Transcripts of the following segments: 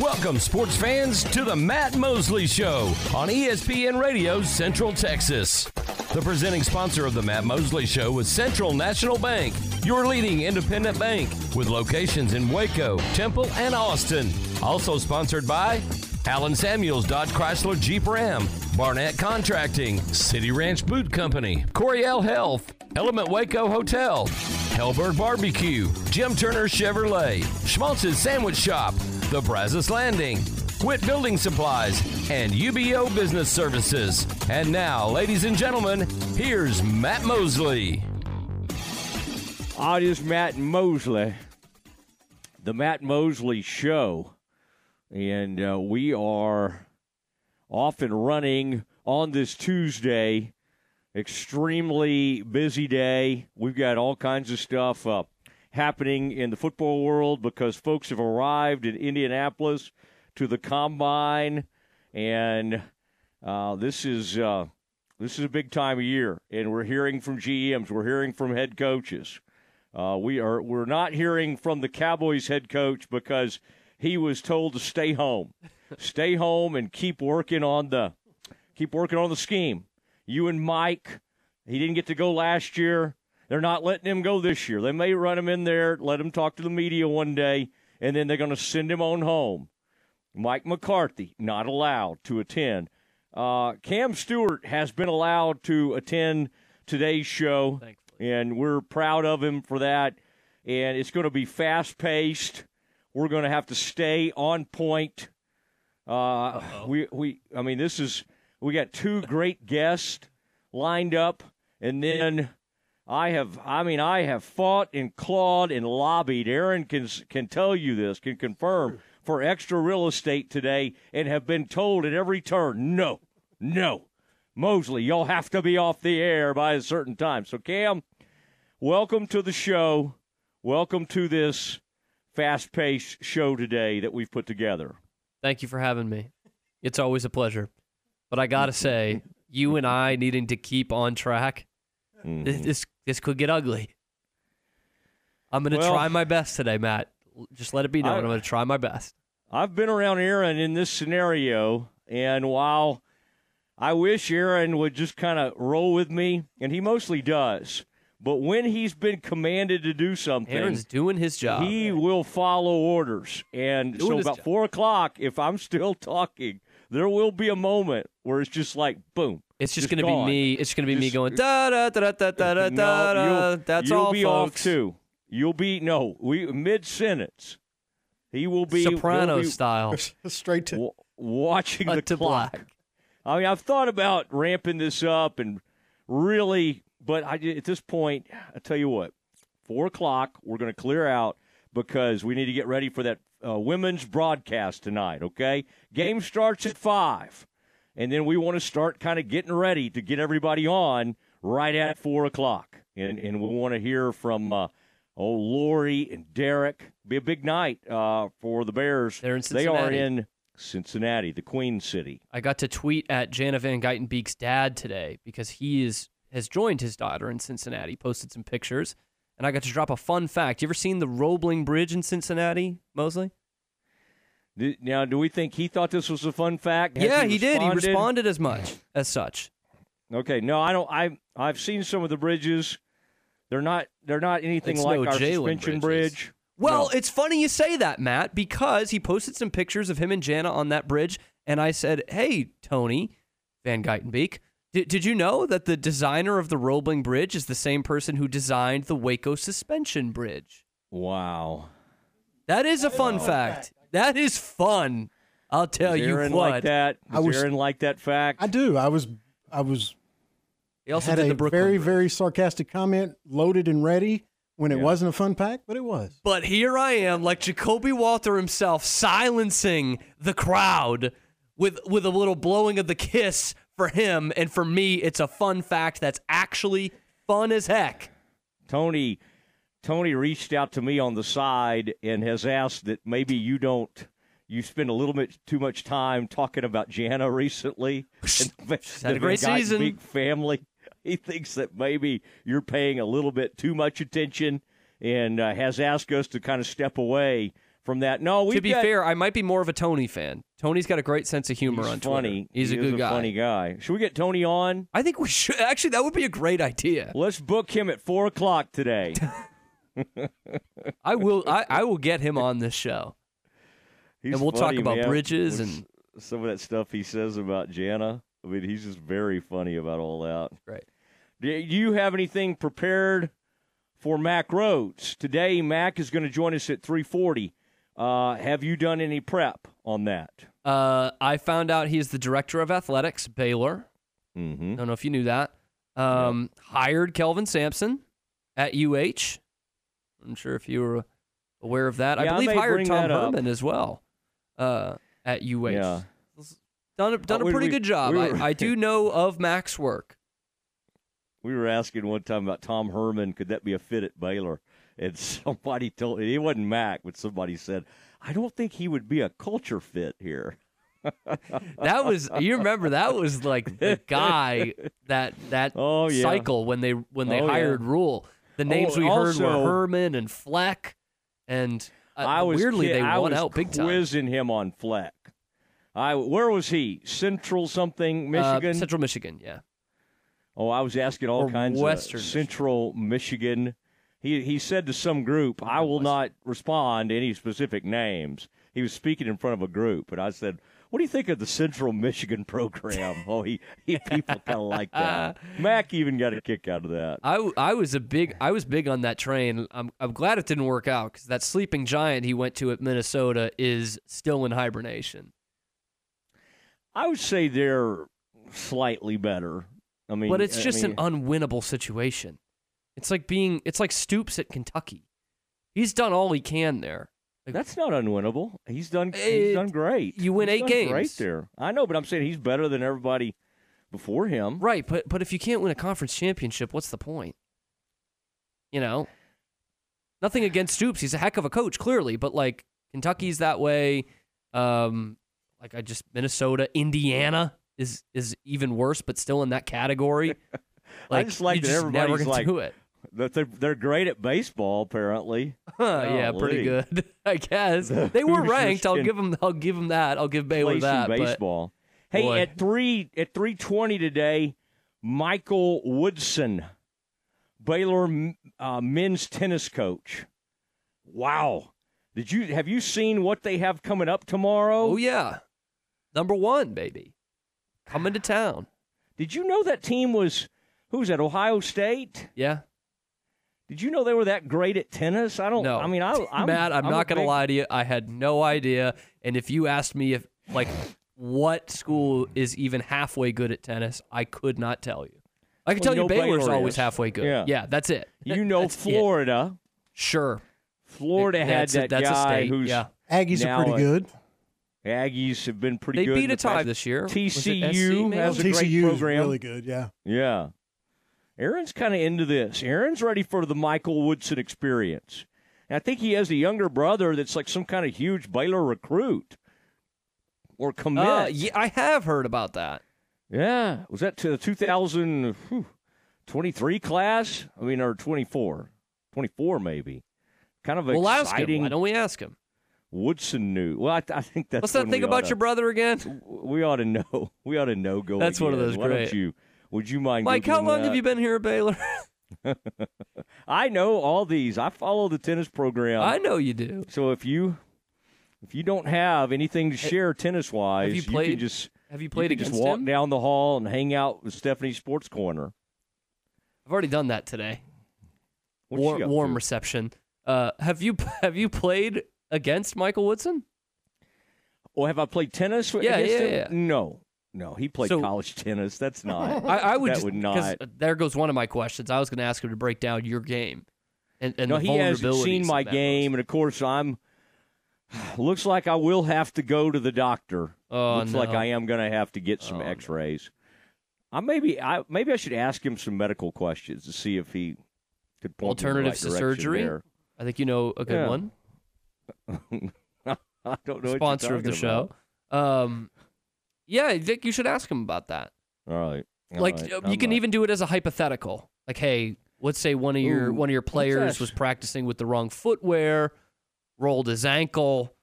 Welcome, sports fans, to the Matt Mosley Show on ESPN Radio Central Texas. The presenting sponsor of the Matt Mosley Show is Central National Bank, your leading independent bank with locations in Waco, Temple, and Austin. Also sponsored by Allen Samuels Dodge Chrysler Jeep Ram, Barnett Contracting, City Ranch Boot Company, Coryell Health, Element Waco Hotel, Helberg Barbecue, Jim Turner Chevrolet, Schmaltz's Sandwich Shop, The Brazos Landing, Quit Building Supplies, and UBO Business Services. And now, ladies and gentlemen, here's Matt Mosley. It is Matt Mosley, the Matt Mosley Show, and uh, we are off and running on this Tuesday. Extremely busy day. We've got all kinds of stuff uh, happening in the football world because folks have arrived in Indianapolis to the combine, and uh, this is uh, this is a big time of year, and we're hearing from GMs, we're hearing from head coaches. Uh, we are we're not hearing from the Cowboys head coach because he was told to stay home, stay home and keep working on the keep working on the scheme. You and Mike, he didn't get to go last year. They're not letting him go this year. They may run him in there, let him talk to the media one day, and then they're going to send him on home. Mike McCarthy not allowed to attend. Uh, Cam Stewart has been allowed to attend today's show, and we're proud of him for that. And it's going to be fast paced. We're going to have to stay on point. Uh, we we I mean this is we got two great guests lined up, and then I have I mean I have fought and clawed and lobbied. Aaron can can tell you this, can confirm for extra real estate today, and have been told at every turn, no, no, Mosley, you'll have to be off the air by a certain time. So Cam, welcome to the show. Welcome to this fast-paced show today that we've put together. Thank you for having me. It's always a pleasure. But I gotta say, you and I needing to keep on track, Mm-hmm. this this could get ugly. I'm gonna Well- try my best today, Matt. Just let it be known. I- I'm gonna try my best. I've been around Aaron in this scenario, and while I wish Aaron would just kind of roll with me, and he mostly does, but when he's been commanded to do something, Aaron's doing his job. he will follow orders. And Doing so about job. four o'clock, if I'm still talking, there will be a moment where it's just like boom. It's just, just gonna gone. be me. It's gonna be me going da da da da da da da No, da. you'll, That's you'll all, be folks. off too. You'll be no, we mid sentence. He will be Soprano he'll be- style. Straight to w- watching Cut the to clock. black. I mean, I've thought about ramping this up and really, but I at this point, I tell you what, four o'clock, we're going to clear out because we need to get ready for that uh, women's broadcast tonight. Okay, game starts at five, and then we want to start kind of getting ready to get everybody on right at four o'clock, and and we want to hear from. Uh, Oh, Lori and Derek. Be a big night uh, for the Bears. They're in They are Cincinnati. in Cincinnati, the Queen City. I got to tweet at Jana Van Gytenbeek's dad today because he is has joined his daughter in Cincinnati. Posted some pictures, and I got to drop a fun fact. You ever seen the Roebling Bridge in Cincinnati, Mosley? Th- Now, do we think he thought this was a fun fact? Has yeah, he, did. He responded? responded as much as such. Okay, no, I don't. I I've seen some of the bridges. They're not. They're not anything It's like no our Jalen suspension bridges. bridge. Well, No. it's funny you say that, Matt, because he posted some pictures of him and Jana on that bridge, and I said, "Hey, Tony Van Gytenbeek, did, did you know that the designer of the Roebling Bridge is the same person who designed the Waco Suspension Bridge?" wow. That is a fun fact. That is fun. I'll tell Does you Aaron what. like that? I was- Aaron like that fact? I do. I was I was He also had did a the Brooklyn very Bridge. very sarcastic comment loaded and ready when it Yeah. wasn't a fun pack, but it was. But here I am, like Ja'Kobe Walter himself, silencing the crowd with with a little blowing of the kiss for him, and for me, it's a fun fact that's actually fun as heck. Tony Tony reached out to me on the side and has asked that maybe you don't you spend a little bit too much time talking about Jana recently. the had a great season. Big family. He thinks that maybe you're paying a little bit too much attention and uh, has asked us to kind of step away from that. No, we to be fair, I might be more of a Tony fan. Tony's got a great sense of humor on funny. Twitter. He's He a good guy. funny guy. Should we get Tony on? I think we should. Actually, that would be a great idea. Let's book him at four o'clock today. I will. I, I will get him on this show, He's and we'll funny, talk about man. bridges With and some of that stuff he says about Jana. I mean, he's just very funny about all that. Right. Do you have anything prepared for Mack Rhoades today? Mack is going to join us at three forty. Uh, have you done any prep on that? Uh, I found out he's the director of athletics, Baylor. Mm-hmm. Don't know if you knew that. Um, Hired Kelvin Sampson at UH. I'm sure if you were aware of that. Yeah, I I believe may hired Tom. Herman as well uh, at UH. Yeah. Done a, done Uh, a pretty we- good job. we were- I, I do know of Mack's work. We were asking one time about Tom Herman. Could that be a fit at Baylor? And somebody told it wasn't Mack, but somebody said, "I don't think he would be a culture fit here." That was you remember that was like the guy that that Oh, yeah. cycle when they when they Oh, yeah. hired Rhule. The names Oh, we heard also- were Herman and Fleck, and uh, I was weirdly they I won was out big time. quizzing him on Fleck. I where was he? Central something Uh, Michigan. Central Michigan, yeah. oh, I was asking all or kinds Western of Central Michigan. He he said to some group, "I will not respond to any specific names." He was speaking in front of a group, and I said, "What do you think of the Central Michigan program?" oh, he, he people kind of like that. Mack even got a kick out of that. I, I was a big I was big on that train. I'm I'm glad it didn't work out because that sleeping giant he went to at Minnesota is still in hibernation. I would say they're slightly better. I mean, But it's I just mean, an unwinnable situation. It's like being it's like Stoops at Kentucky. He's done all he can there. That's not unwinnable. He's done. It- he's done great. you win He's eight games. Great there. I know, but I'm saying he's better than everybody before him. Right, but but if you can't win a conference championship, what's the point? You know, nothing against Stoops. He's a heck of a coach, clearly, but like Kentucky's that way. Um, like I just Minnesota, Indiana is is even worse, but still in that category. Like just like that everybody's like- do it. That they're they're great at baseball. Apparently, Huh, yeah, pretty good, I guess. The They were Hoosiers ranked. I'll give them. I'll give them that. I'll give Baylor that. but- baseball. Hey, boy. at three at three twenty today, Michael Woodson, Baylor uh, men's tennis coach. Wow, did you have you seen what they have coming up tomorrow? oh yeah, number one, baby, coming to town. Did you know that team was who was at Ohio State? Yeah, Did you know they were that great at tennis? I don't. No, I mean, I, I'm, Matt, I'm, I'm not going to big- lie to you. I had no idea. And if you asked me if, like, what school is even halfway good at tennis, I could not tell you. I can Well, tell you you know Baylor's Baylor always halfway good. Yeah. yeah that's it. You know, That's it. Florida. Sure. Florida had That's a- that that's a guy state, who's yeah. Aggies Now are pretty it- good. Aggies have been pretty They good. beat a the tie this year. TCU has a great TCU is program. really good. Yeah. Yeah. Aaron's kind of into this. Aaron's ready for the Michael Woodson experience. And I think he has a younger brother that's like some kind of huge Baylor recruit or commit. Uh, yeah, I have heard about that. Yeah. Was that to the 2023 class? I mean, or 24? 24 maybe. Kind of We'll exciting Why don't we ask him? Woodson knew. Well, I, I think that's What's that thing about oughta- your brother again? We ought to know. We ought to know going. That's one of those Why great- Don't you, would you mind? Mike, how long that? have you been here at Baylor? I know all these. I follow the tennis program. I know you do. So if you if you don't have anything to share tennis wise, you can just Have you you played can just walk him? down the hall and hang out with Stephanie's Sports Corner. I've already done that today. What's War, warm reception. Uh, have you have you played against Michael Woodson? Or have I played tennis? with- Yeah, against yeah, him? yeah. No, no. He played So- college tennis. That's not. I, I would That just, would not. There goes one of my questions. I was going to ask him to break down your game and, and no, the he hasn't vulnerabilities seen my game, and of course, I'm. Looks like I will have to go to the doctor. Oh, looks like. I am going to have to get some Oh. X-rays. I maybe I maybe I should ask him some medical questions to see if he could point me in the Alternatives right to surgery? there. I think you know a good Yeah. one. I don't know. Sponsor of the talking show. Um, yeah, I think you should ask him about that. All right. All like right. uh, I'm you can not- even do it as a hypothetical. Like, hey, let's say one of your Ooh, one of your players was practicing with the wrong footwear. rolled his ankle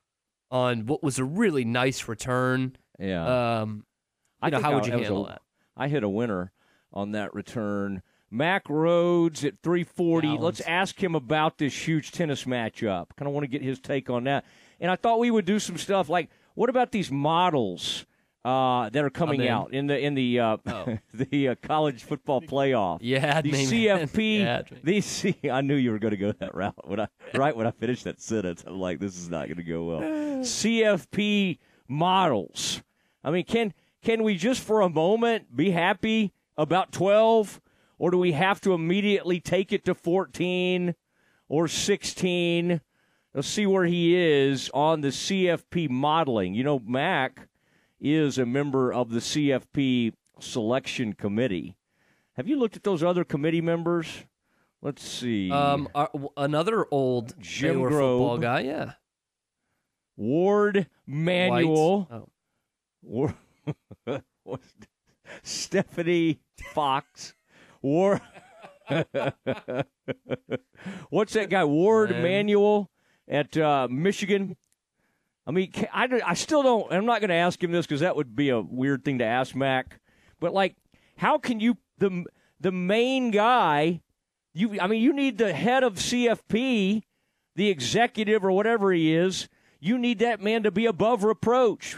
on what was a really nice return. Yeah. Um, I know, how I- would you handle a- that? I hit a winner on that return. Mack Rhoades at 340. Gallons. Let's ask him about this huge tennis matchup. Kind of want to get his take on that. And I thought we would do some stuff like, what about these models uh, that are coming out in the in the uh, Oh. the uh, college football playoff? Yeah, the. CFP. Me. These C- I knew you were going to go that route. When I right when I finished that sentence, I'm like, this is not going to go well. CFP models. I mean, can can we just for a moment be happy about 12, or do we have to immediately take it to 14 or 16? Let's see where he is on the CFP modeling. You know, Mack is a member of the CFP selection committee. Have you looked at those other committee members? Let's see. Um, w- another old Jim Baylor football guy, yeah. Warde Manuel. White. Oh. War- Stephanie Fox. War. What's that guy? Ward Man. Manuel at uh, Michigan. I mean, I, I still don't. I'm not going to ask him this because that would be a weird thing to ask Mack. But like, how can you the the main guy? You, I mean, you need the head of CFP, the executive or whatever he is. You need that man to be above reproach.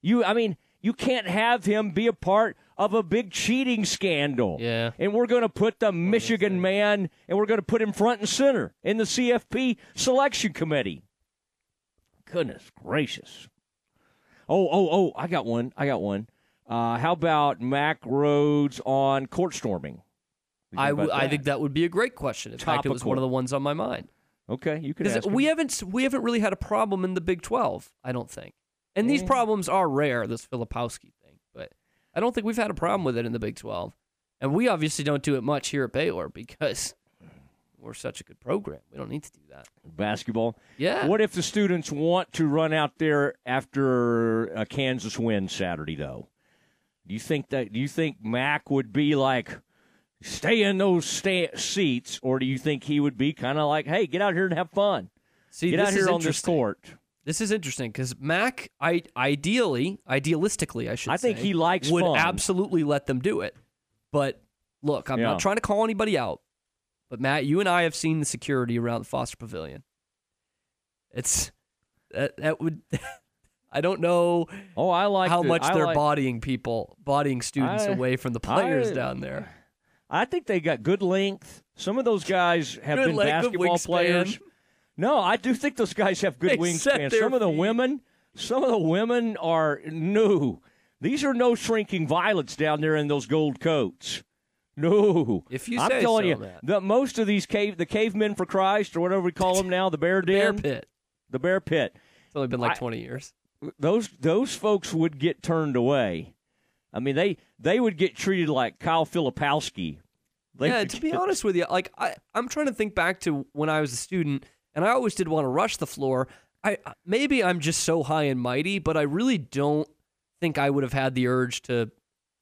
You, I mean, you can't have him be a part of a big cheating scandal. Yeah. And we're going to put the Michigan man and we're going to put him front and center in the CFP selection committee. Goodness gracious. Oh, oh, oh, I got one. I got one. Uh, how about Mack Rhoades on court storming? What do you I, think I think that would be a great question. In fact, it was one of the ones on my mind. Okay, you can Because ask we haven't we haven't really had a problem in the Big Twelve. I don't think, and these problems are rare. This Filipowski thing, but I don't think we've had a problem with it in the Big Twelve, and we obviously don't do it much here at Baylor because we're such a good program. We don't need to do that. basketball. Yeah. What if the students want to run out there after a Kansas win Saturday, though? Do you think that? Do you think Mack would be like, stay in those sta- seats, or do you think he would be kind of like, hey, get out here and have fun, See, get out here on this court? This is interesting because Mack, I ideally, idealistically, I should. I think say, he likes would fun. absolutely let them do it. But look, I'm Yeah. not trying to call anybody out. But Matt, you and I have seen the security around the Foster Pavilion. It's that that would. I don't know Oh, I like how the- much I they're like- bodying people, bodying students I- away from the players I- down there. I think they got good length. Some of those guys have Good been length basketball players. No, I do think those guys have good wingspan. Some of the women, some of the women are new. These are no shrinking violets down there in those gold coats. No, If you I'm say telling so, you, Matt. the most of these cave, the cavemen for Christ, or whatever we call them now, the bear Bear pit. the bear pit. It's only been like I- 20 years. Those those folks would get turned away. I mean, they they would get treated like Kyle Filipowski. They yeah, to be get- honest with you, like I, I'm trying to think back to when I was a student, and I always did want to rush the floor. I maybe I'm just so high and mighty, but I really don't think I would have had the urge to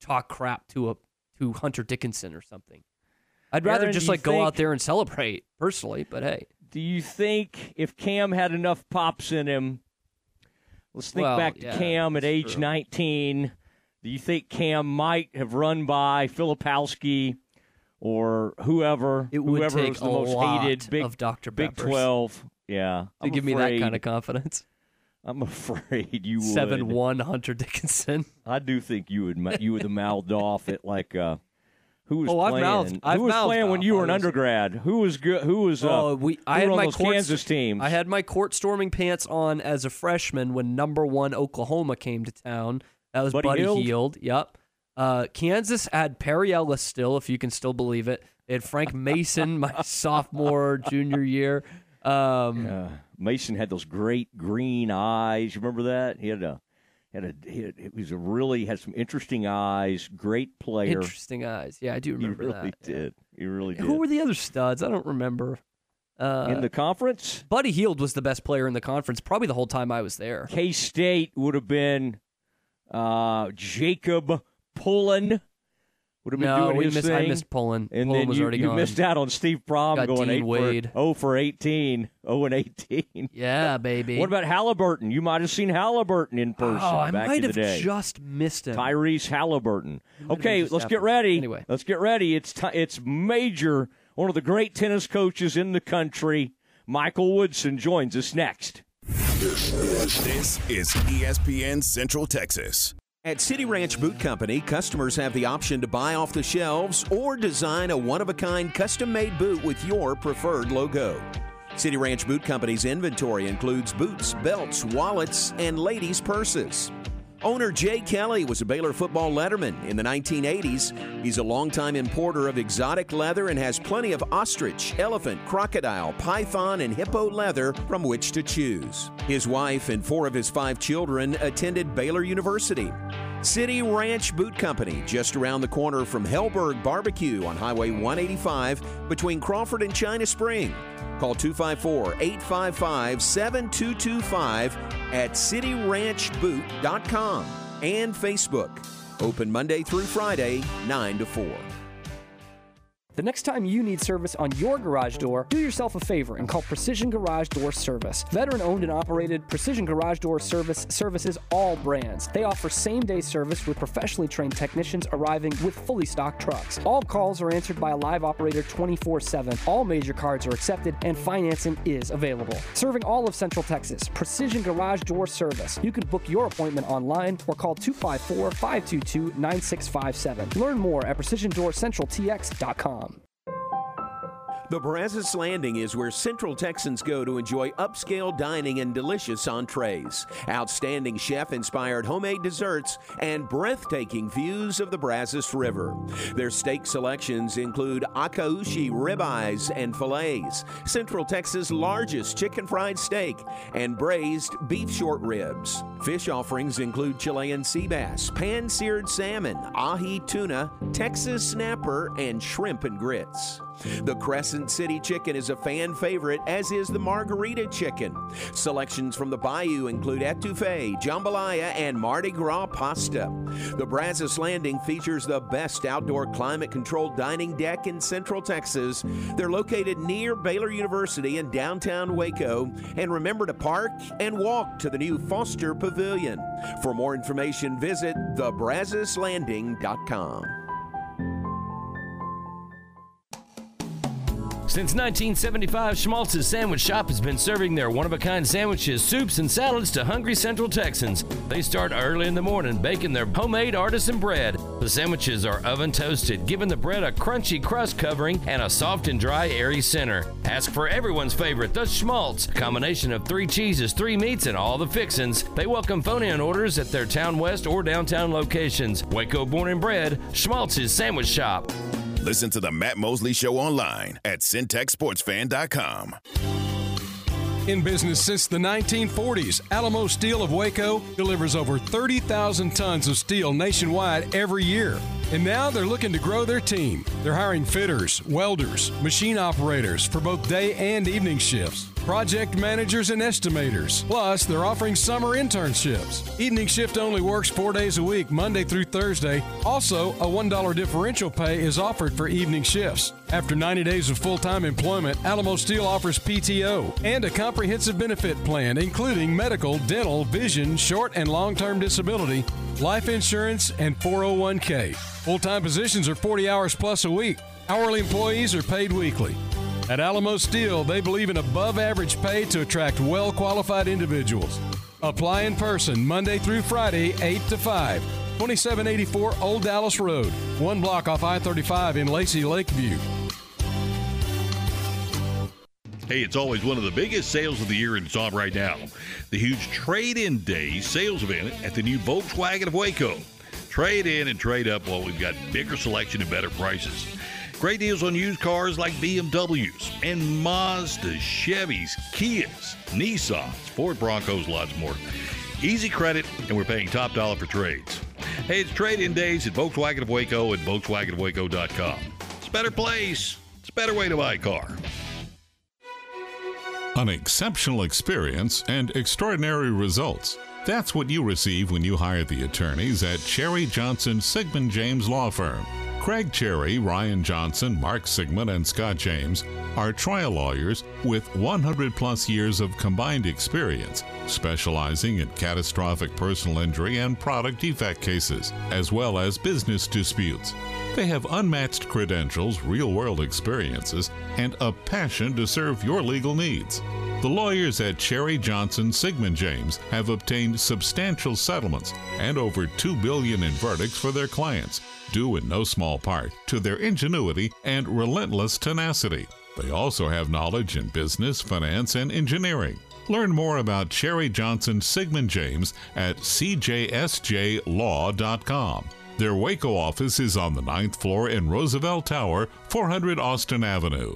talk crap to a to Hunter Dickinson or something. I'd rather Aaron, just like go out there and celebrate personally. But hey, Do you think if Cam had enough pops in him? Let's think Well, back to yeah, Cam at age true. 19. Do you think Cam might have run by Filipowski or whoever? it would whoever take was the a most lot hated Big of Dr. Big Peppers 12. Yeah. to I'm give me that kind of confidence. I'm afraid you would. Seven one Hunter Dickinson. I do think you would. ma- You would have mouthed off at like. Uh, who was Oh, I've playing? mouthed- I've who was mouthed playing when off, you were an undergrad? Who was good? Who was? Uh, oh, we. I had on my those court Kansas teams. I had my court storming pants on as a freshman when number one Oklahoma came to town. That was Buddy Buddy, Hield? Heald. Yep. Uh, Kansas had Perry Ellis still, if you can still believe it. They had Frank Mason my sophomore, junior year. Um, Uh, Mason had those great green eyes. You remember that? He had a had a he, had, he was a really had some interesting eyes. Great player. Interesting eyes. Yeah, I do He remember really that. yeah. did. He really did. Who were the other studs? I don't remember. Uh, in the conference? Buddy Hield was the best player in the conference, probably the whole time I was there. K State would have been uh, Jacob Pullen would have been No, doing we his missed. thing. I missed Pullen. and Pullen then was you, already you gone. missed out on Steve Prohm Got going Dean 8 Wade. for 0 for 18, 0 and 18. Yeah, baby. What about Halliburton? You might have seen Halliburton in person Oh, I back might in the have day. just missed him. Tyrese Halliburton. Okay, let's get ready. Anyway. let's get ready. It's ti it's major. One of the great tennis coaches in the country, Michael Woodson, joins us next. This is ESPN Central Texas. At City Ranch Boot Company, customers have the option to buy off the shelves or design a one of a kind custom made boot with your preferred logo. City Ranch Boot Company's inventory includes boots, belts, wallets, and ladies' purses. Owner Jay Kelly was a Baylor football letterman in the 1980s. He's a longtime importer of exotic leather and has plenty of ostrich, elephant, crocodile, python, and hippo leather from which to choose. His wife and four of his five children attended Baylor University. City Ranch Boot Company, just around the corner from Helberg Barbecue on Highway 185 between Crawford and China Spring. Call 254 855 7225 at cityranchboot.com and Facebook. Open Monday through Friday, 9 to 4. The next time you need service on your garage door, do yourself a favor and call Precision Garage Door Service. Veteran owned and operated, Precision Garage Door Service services all brands. They offer same day service with professionally trained technicians arriving with fully stocked trucks. All calls are answered by a live operator 24 7. All major cards are accepted and financing is available. Serving all of Central Texas, Precision Garage Door Service. You can book your appointment online or call 254 522 9657. Learn more at precisiondoorcentraltx.com. The Brazos Landing is where Central Texans go to enjoy upscale dining and delicious entrees, outstanding chef inspired homemade desserts, and breathtaking views of the Brazos River. Their steak selections include akaushi ribeyes and fillets, Central Texas' largest chicken fried steak, and braised beef short ribs. Fish offerings include Chilean sea bass, pan seared salmon, ahi tuna, Texas snapper, and shrimp and grits. The Crescent City chicken is a fan favorite, as is the margarita chicken. Selections from the Bayou include etouffee, jambalaya, and Mardi Gras pasta. The Brazos Landing features the best outdoor climate controlled dining deck in Central Texas. They're located near Baylor University in downtown Waco. And remember to park and walk to the new Foster Pavilion. For more information, visit thebrazoslanding.com. Since 1975, Schmaltz's Sandwich Shop has been serving their one of a kind sandwiches, soups, and salads to hungry Central Texans. They start early in the morning baking their homemade artisan bread. The sandwiches are oven toasted, giving the bread a crunchy crust covering and a soft and dry, airy center. Ask for everyone's favorite, the Schmaltz, combination of three cheeses, three meats, and all the fixins. They welcome phone in orders at their Town West or downtown locations. Waco born and bred, Schmaltz's Sandwich Shop. Listen to the Matt Mosley Show online at syntechsportsfan.com. In business since the 1940s, Alamo Steel of Waco delivers over 30,000 tons of steel nationwide every year. And now they're looking to grow their team. They're hiring fitters, welders, machine operators for both day and evening shifts, project managers and estimators. Plus, they're offering summer internships. Evening shift only works four days a week, Monday through Thursday. Also, a $1 differential pay is offered for evening shifts. After 90 days of full time employment, Alamo Steel offers PTO and a comprehensive benefit plan, including medical, dental, vision, short and long term disability, life insurance, and 401k. Full time positions are 40 hours plus a week. Hourly employees are paid weekly. At Alamo Steel, they believe in above average pay to attract well qualified individuals. Apply in person Monday through Friday, 8 to 5. 2784 Old Dallas Road, one block off I 35 in Lacy Lakeview. Hey, it's always one of the biggest sales of the year, in on right now. The huge Trade In Day sales event at the new Volkswagen of Waco. Trade in and trade up while we've got bigger selection and better prices. Great deals on used cars like BMWs and Mazdas, Chevys, Kias, Nissans, Ford Broncos, lots more. Easy credit, and we're paying top dollar for trades. Hey, it's trade in days at Volkswagen of Waco and VolkswagenofWaco.com. It's a better place. It's a better way to buy a car. An exceptional experience and extraordinary results. That's what you receive when you hire the attorneys at Cherry Johnson Siegmund James Law Firm. Craig Cherry, Ryan Johnson, Mark Siegmund, and Scott James are trial lawyers with 100 plus years of combined experience, specializing in catastrophic personal injury and product defect cases, as well as business disputes. They have unmatched credentials, real world experiences, and a passion to serve your legal needs. The lawyers at Cherry Johnson Siegmund James have obtained substantial settlements and over 2 billion in verdicts for their clients, due in no small part to their ingenuity and relentless tenacity. They also have knowledge in business, finance, and engineering. Learn more about Cherry Johnson Siegmund James at cjsjlaw.com. Their Waco office is on the ninth floor in Roosevelt Tower, 400 Austin Avenue.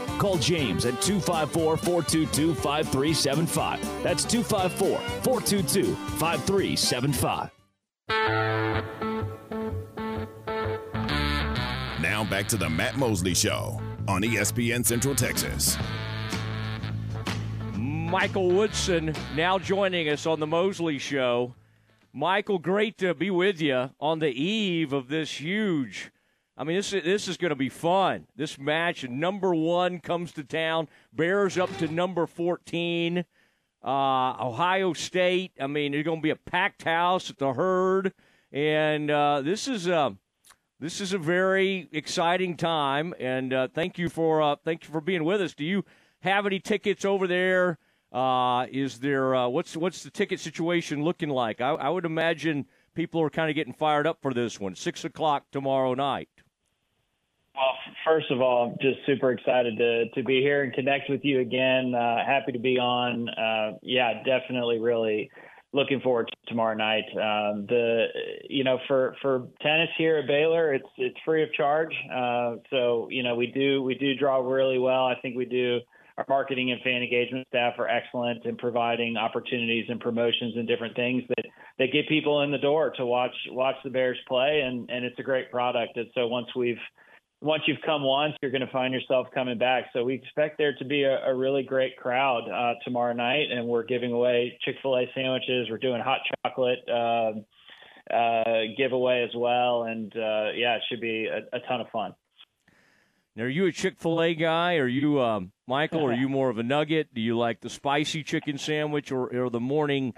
Call James at 254 422 5375. That's 254 422 5375. Now back to the Matt Mosley Show on ESPN Central Texas. Michael Woodson now joining us on the Mosley Show. Michael, great to be with you on the eve of this huge. I mean, this is, this is going to be fun. This match, number one comes to town. Bears up to number 14. Uh, Ohio State. I mean, there's going to be a packed house at the Hurd. And uh, this is a this is a very exciting time. And uh, thank you for uh, thank you for being with us. Do you have any tickets over there? Uh, is there uh, what's what's the ticket situation looking like? I, I would imagine people are kind of getting fired up for this one. Six o'clock tomorrow night. Well, first of all, just super excited to to be here and connect with you again. Uh, happy to be on. Uh, yeah, definitely, really looking forward to tomorrow night. Um, the you know for for tennis here at Baylor, it's it's free of charge. Uh, so you know we do we do draw really well. I think we do. Our marketing and fan engagement staff are excellent in providing opportunities and promotions and different things that that get people in the door to watch watch the Bears play, and and it's a great product. And so once we've once you've come once, you're going to find yourself coming back. So we expect there to be a, a really great crowd uh, tomorrow night, and we're giving away Chick Fil A sandwiches. We're doing hot chocolate uh, uh, giveaway as well, and uh, yeah, it should be a, a, ton of fun. Now, are you a Chick Fil A guy? Are you um, Michael? Are you more of a nugget? Do you like the spicy chicken sandwich or, or the morning?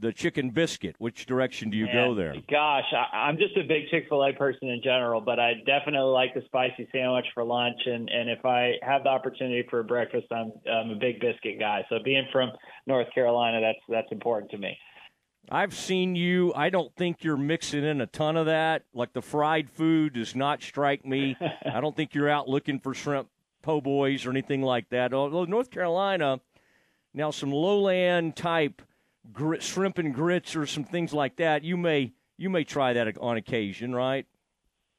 The chicken biscuit. Which direction do you Man, go there? Gosh, I, I'm just a big Chick Fil A person in general, but I definitely like the spicy sandwich for lunch, and and if I have the opportunity for breakfast, I'm I'm a big biscuit guy. So being from North Carolina, that's that's important to me. I've seen you. I don't think you're mixing in a ton of that. Like the fried food does not strike me. I don't think you're out looking for shrimp po' boys or anything like that. Although North Carolina, now some lowland type grit, shrimp and grits or some things like that, you may you may try that on occasion, right?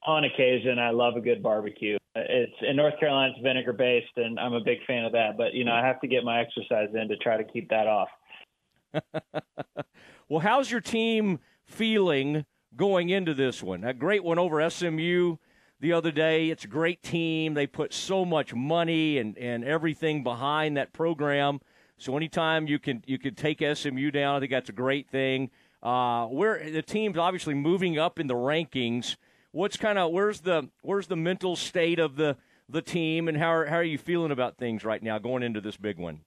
On occasion, I love a good barbecue. It's in North Carolina, it's vinegar based, and I'm a big fan of that. But you know, I have to get my exercise in to try to keep that off. well, how's your team feeling going into this one? A great one over SMU the other day. It's a great team. They put so much money and, and everything behind that program. So anytime you can you can take SMU down, I think that's a great thing. Uh, where the team's obviously moving up in the rankings. What's kind of where's the where's the mental state of the the team, and how are, how are you feeling about things right now going into this big one?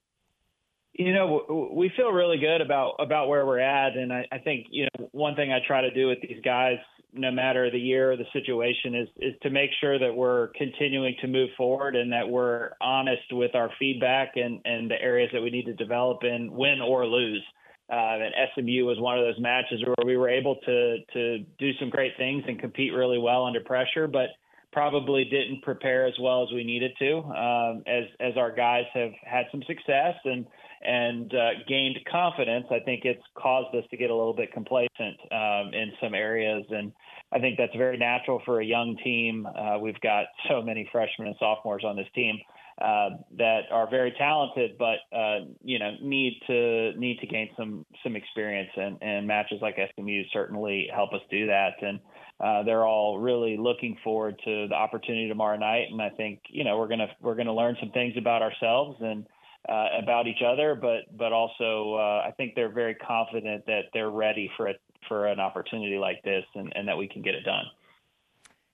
You know, we feel really good about about where we're at, and I, I think you know one thing I try to do with these guys, no matter the year or the situation, is is to make sure that we're continuing to move forward and that we're honest with our feedback and and the areas that we need to develop in, win or lose. Uh, and SMU was one of those matches where we were able to to do some great things and compete really well under pressure, but probably didn't prepare as well as we needed to. Um, as as our guys have had some success and and uh, gained confidence, I think it's caused us to get a little bit complacent um, in some areas. And I think that's very natural for a young team. Uh, we've got so many freshmen and sophomores on this team uh, that are very talented, but uh, you know need to need to gain some some experience, and, and matches like SMU certainly help us do that. And uh, they're all really looking forward to the opportunity tomorrow night. And I think you know we're gonna we're gonna learn some things about ourselves and uh, about each other, but but also uh, I think they're very confident that they're ready for it for an opportunity like this, and, and that we can get it done.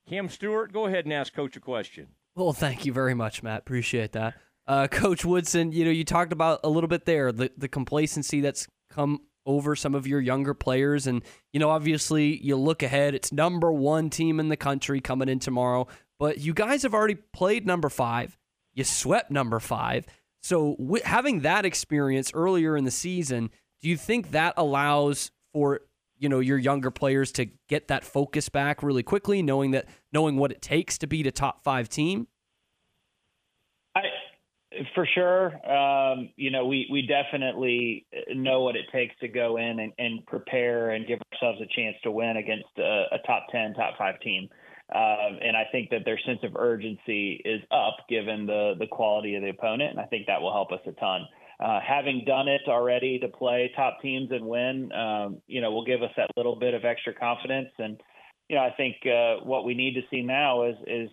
Cam Stewart, go ahead and ask Coach a question. Well, thank you very much, Matt. Appreciate that. Uh, Coach Woodson, you know, you talked about a little bit there the, the complacency that's come over some of your younger players. And, you know, obviously you look ahead, it's number one team in the country coming in tomorrow, but you guys have already played number five. You swept number five. So, w- having that experience earlier in the season, do you think that allows for you know your younger players to get that focus back really quickly, knowing that knowing what it takes to beat a top five team? I, for sure, um, you know, we we definitely know what it takes to go in and, and prepare and give ourselves a chance to win against a, a top ten, top five team. Um, and I think that their sense of urgency is up given the the quality of the opponent, and I think that will help us a ton uh, having done it already to play top teams and win, um, you know, will give us that little bit of extra confidence. And, you know, I think uh, what we need to see now is, is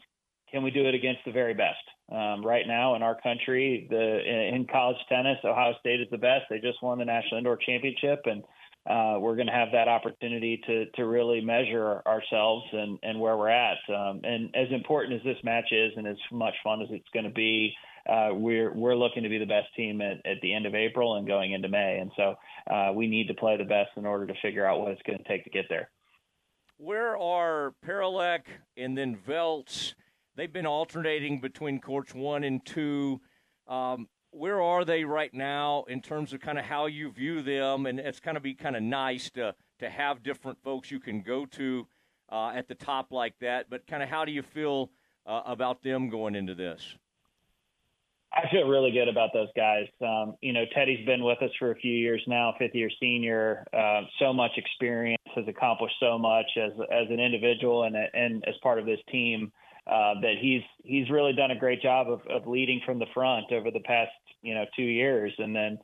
can we do it against the very best? Um, right now in our country, the in college tennis, Ohio State is the best. They just won the National Indoor Championship, and uh, we're going to have that opportunity to to really measure ourselves and and where we're at. Um, and as important as this match is, and as much fun as it's going to be, uh, we're we're looking to be the best team at, at the end of April and going into May, and so uh, we need to play the best in order to figure out what it's going to take to get there. Where are Paroulek and then Velcz? They've been alternating between courts one and two. Um, where are they right now in terms of kind of how you view them? And it's kind of be kind of nice to to have different folks you can go to uh, at the top like that. But kind of how do you feel uh, about them going into this? I feel really good about those guys. Um, you know, Teddy's been with us for a few years now, fifth year senior, uh, so much experience, has accomplished so much as as an individual and and as part of this team. Uh, that he's he's really done a great job of, of leading from the front over the past you know two years, and then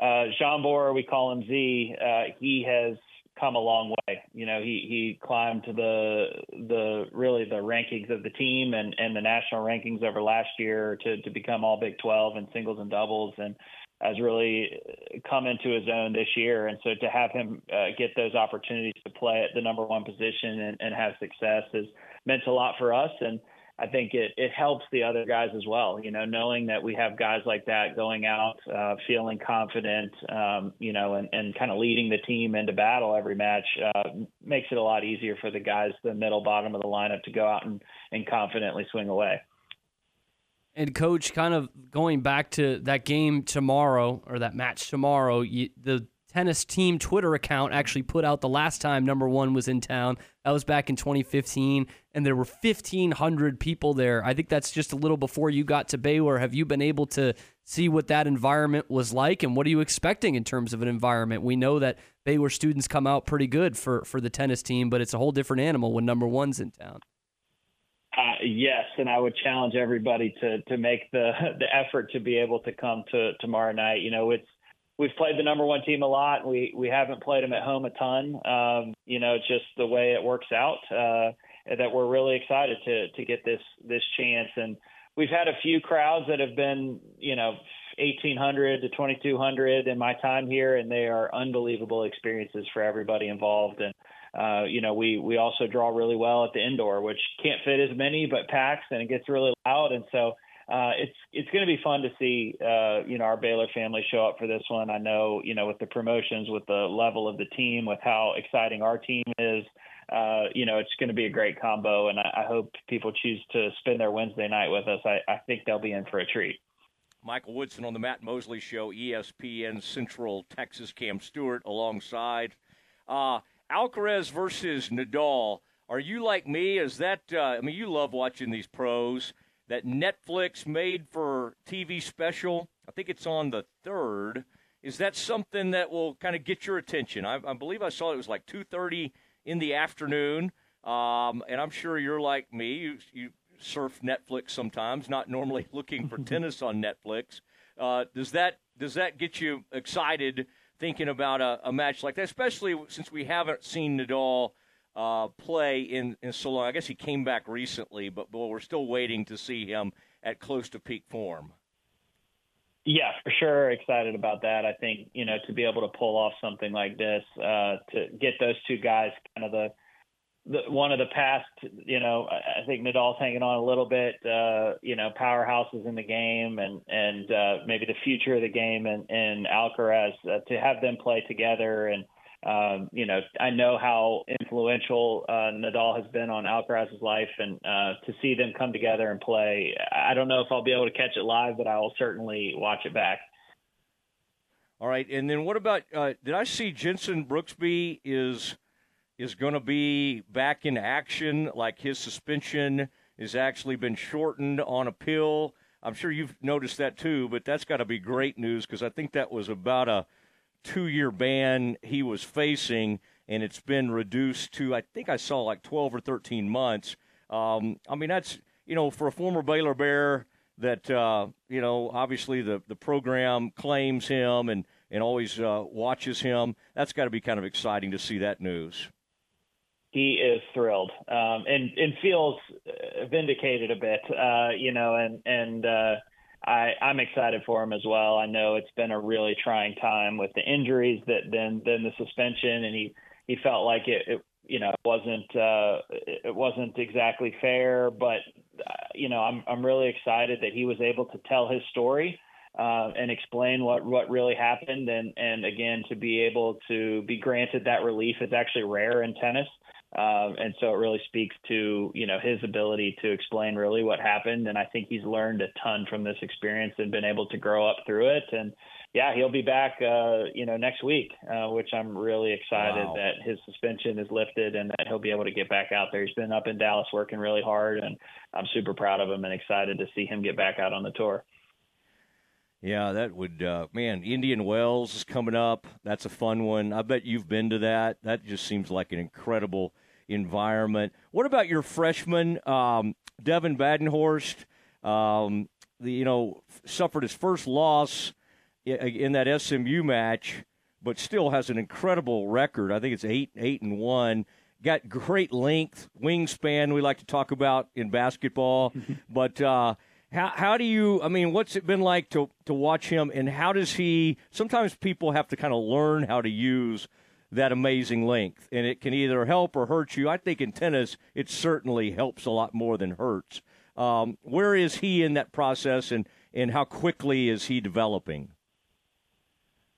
uh, Zsombor, we call him Z. Uh, he has come a long way. You know, he he climbed the the really the rankings of the team and and the national rankings over last year to to become all Big 12 in singles and doubles and has really come into his own this year. And so to have him uh, get those opportunities to play at the number one position and, and have success has meant a lot for us. And I think it, it helps the other guys as well. You know, knowing that we have guys like that going out, uh, feeling confident, um, you know, and, and kind of leading the team into battle every match uh, makes it a lot easier for the guys, the middle bottom of the lineup, to go out and, and confidently swing away. And coach, kind of going back to that game tomorrow or that match tomorrow, you, the tennis team Twitter account actually put out the last time number one was in town. That was back in 2015, and there were 1,500 people there. I think that's just a little before you got to Baylor. Have you been able to see what that environment was like, and what are you expecting in terms of an environment? We know that Baylor students come out pretty good for, for the tennis team, but it's a whole different animal when number one's in town. Uh, yes, and I would challenge everybody to to make the the effort to be able to come to tomorrow night. You know, it's we've played the number one team a lot. We we haven't played them at home a ton. Um, you know, just the way it works out. Uh, that we're really excited to to get this this chance. And we've had a few crowds that have been, you know, 1800 to 2200 in my time here, and they are unbelievable experiences for everybody involved. And uh, you know, we we also draw really well at the indoor, which can't fit as many, but packs, and it gets really loud. And so uh, it's it's going to be fun to see uh, you know our Baylor family show up for this one. I know you know with the promotions, with the level of the team, with how exciting our team is. Uh, you know, it's going to be a great combo, and I, I hope people choose to spend their Wednesday night with us. I, I think they'll be in for a treat. Michael Woodson on the Matt Mosley Show, ESPN Central Texas. Cam Stewart alongside. Uh, Alcaraz versus Nadal. Are you like me? Is that? Uh, I mean, you love watching these pros that Netflix made for TV special. I think it's on the third. is that something that will kind of get your attention? I, I believe I saw it was like two thirty in the afternoon, um, and I'm sure you're like me. You, you surf Netflix sometimes, not normally looking for tennis on Netflix. Uh, does that does that get you excited thinking about a, a, match like that, especially since we haven't seen Nadal uh, play in, in so long? I guess he came back recently, but, but we're still waiting to see him at close to peak form. Yeah, for sure. Excited about that. I think you know to be able to pull off something like this, uh, to get those two guys kind of the, the one of the past. You know, I think Nadal's hanging on a little bit. Uh, you know, powerhouses in the game, and and uh, maybe the future of the game, and and Alcaraz uh, to have them play together and um, you know, I know how influential uh, Nadal has been on Alcaraz's life, and uh, to see them come together and play, I don't know if I'll be able to catch it live, but I will certainly watch it back. All right, and then what about? Uh, did I see Jenson Brooksby is is going to be back in action? Like his suspension has actually been shortened on appeal. I'm sure you've noticed that too, but that's got to be great news because I think that was about a two year ban he was facing, and it's been reduced to, I think I saw like 12 or 13 months. Um, I mean, that's, you know, for a former Baylor Bear that, uh, you know, obviously the, the program claims him and, and always uh, watches him, that's got to be kind of exciting to see that news. He is thrilled um, and, and feels vindicated a bit, uh, you know, and, and, uh, I, I'm excited for him as well. I know it's been a really trying time with the injuries, that then then the suspension, and he he felt like it, it you know wasn't uh, it wasn't exactly fair. But uh, you know, I'm I'm really excited that he was able to tell his story uh, and explain what what really happened, and and again to be able to be granted that relief is actually rare in tennis. Um, and so it really speaks to you know his ability to explain really what happened, and I think he's learned a ton from this experience and been able to grow up through it. And yeah, he'll be back uh, you know next week, uh, which I'm really excited wow. that his suspension is lifted and that he'll be able to get back out there. He's been up in Dallas working really hard, and I'm super proud of him and excited to see him get back out on the tour. Yeah, that would uh, man. Indian Wells is coming up. That's a fun one. I bet you've been to that. That just seems like an incredible environment. What about your freshman, um, Devin Badenhorst? Um, the, you know, suffered his first loss in that SMU match, but still has an incredible record. I think it's eight eight and one. Got great length, wingspan. We like to talk about in basketball, but. Uh, how how do you? I mean, what's it been like to to watch him, and how does he? Sometimes people have to kind of learn how to use that amazing length, and it can either help or hurt you. I think in tennis, it certainly helps a lot more than hurts. Um, where is he in that process, and and how quickly is he developing?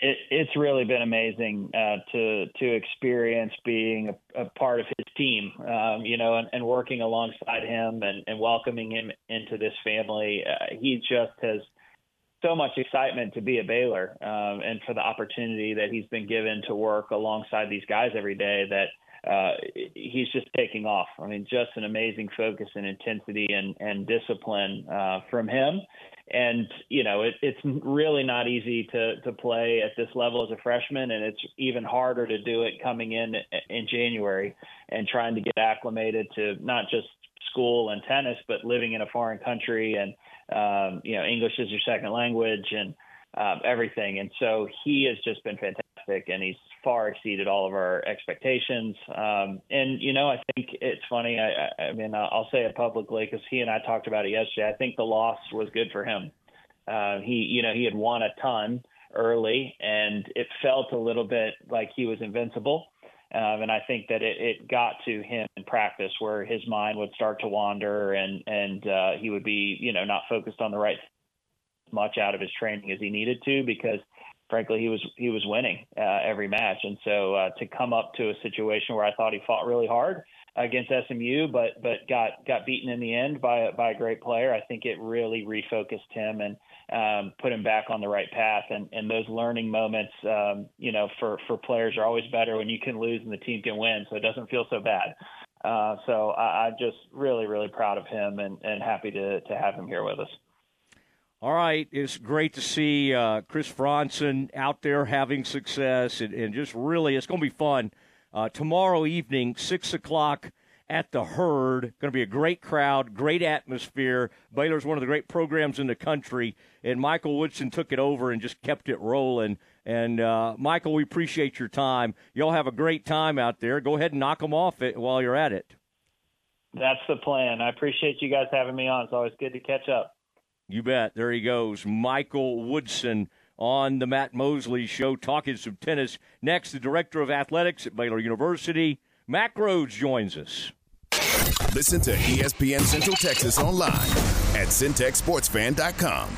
it, it's really been amazing uh, to to experience being a, a part of his team, um, you know, and, and, working alongside him and, and welcoming him into this family. Uh, he just has so much excitement to be a Baylor um, and for the opportunity that he's been given to work alongside these guys every day that uh, he's just taking off. I mean, just an amazing focus and intensity and, and discipline uh, from him and you know it, it's really not easy to to play at this level as a freshman, and it's even harder to do it coming in in January and trying to get acclimated to not just school and tennis, but living in a foreign country and um, you know English is your second language and um, everything. And so he has just been fantastic, and he's far exceeded all of our expectations. Um, and you know, I think it's funny. I, I mean, I'll say it publicly because he and I talked about it yesterday. I think the loss was good for him. Uh, he, you know, he had won a ton early, and it felt a little bit like he was invincible. Um, and I think that it, it got to him in practice where his mind would start to wander and and uh, he would be you know not focused on the right much out of his training as he needed to because frankly he was he was winning uh, every match. And so uh, to come up to a situation where I thought he fought really hard against SMU but but got got beaten in the end by by a great player I think it really refocused him and um, put him back on the right path and and those learning moments um, you know for for players are always better when you can lose and the team can win so it doesn't feel so bad uh, so I, I'm just really really proud of him and and happy to to have him here with us. All right, it's great to see uh, Chris Franzen out there having success, and, and just really, it's going to be fun. Uh, tomorrow evening, six o'clock at the Hurd, going to be a great crowd, great atmosphere. Baylor's one of the great programs in the country, and Michael Woodson took it over and just kept it rolling. And uh, Michael, we appreciate your time. Y'all have a great time out there. Go ahead and knock them off it while you're at it. That's the plan. I appreciate you guys having me on. It's always good to catch up. You bet. There he goes. Michael Woodson on the Matt Mosley Show, talking some tennis. Next, the Director of Athletics at Baylor University, Mack Rhoades, joins us. Listen to ESPN Central Texas online at syntechsportsfan.com.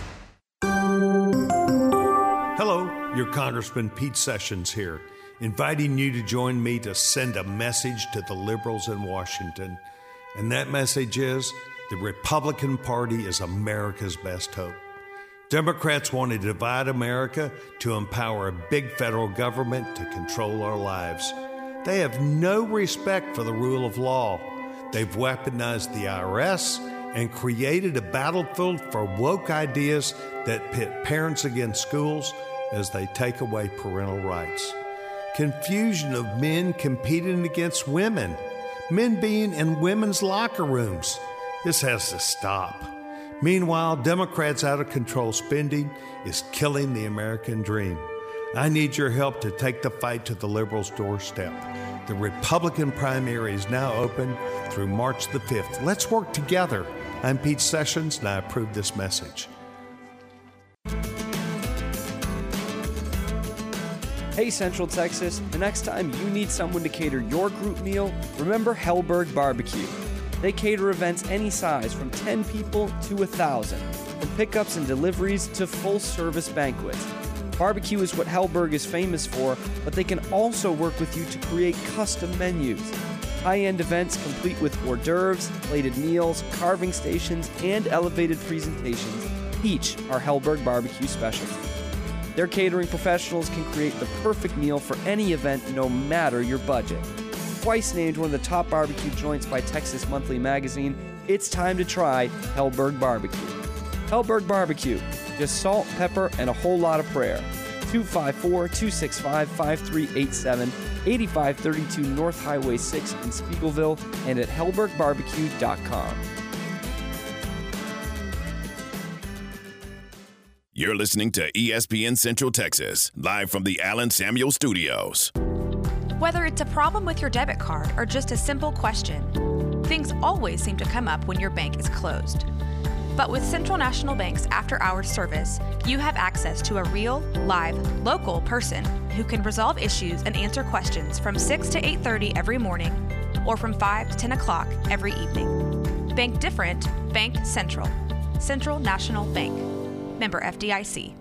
Hello, your Congressman Pete Sessions here, inviting you to join me to send a message to the liberals in Washington. And that message is the Republican Party is America's best hope. Democrats want to divide America to empower a big federal government to control our lives. They have no respect for the rule of law. They've weaponized the IRS and created a battlefield for woke ideas that pit parents against schools as they take away parental rights. Confusion of men competing against women, men being in women's locker rooms. This has to stop. Meanwhile, Democrats' out of control spending is killing the American dream. I need your help to take the fight to the liberals' doorstep. The Republican primary is now open through March the 5th. Let's work together. I'm Pete Sessions, and I approve this message. Hey Central Texas, the next time you need someone to cater your group meal, remember Helberg Barbecue. They cater events any size from 10 people to 1,000, from pickups and deliveries to full service banquets. Barbecue is what Helberg is famous for, but they can also work with you to create custom menus. High end events complete with hors d'oeuvres, plated meals, carving stations, and elevated presentations each are Helberg Barbecue specialties. Their catering professionals can create the perfect meal for any event, no matter your budget twice named one of the top barbecue joints by Texas Monthly Magazine, it's time to try Helberg Barbecue. Helberg Barbecue, just salt, pepper, and a whole lot of prayer. 254 265 5387, 8532 North Highway 6 in Speegleville, and at helbergbarbecue.com. You're listening to ESPN Central Texas, live from the Allen Samuels Studios. Whether it's a problem with your debit card or just a simple question, things always seem to come up when your bank is closed. But with Central National Bank's after hours service, you have access to a real, live, local person who can resolve issues and answer questions from 6 to 8:30 every morning or from 5 to 10 o'clock every evening. Bank different, Bank Central. Central National Bank. Member FDIC.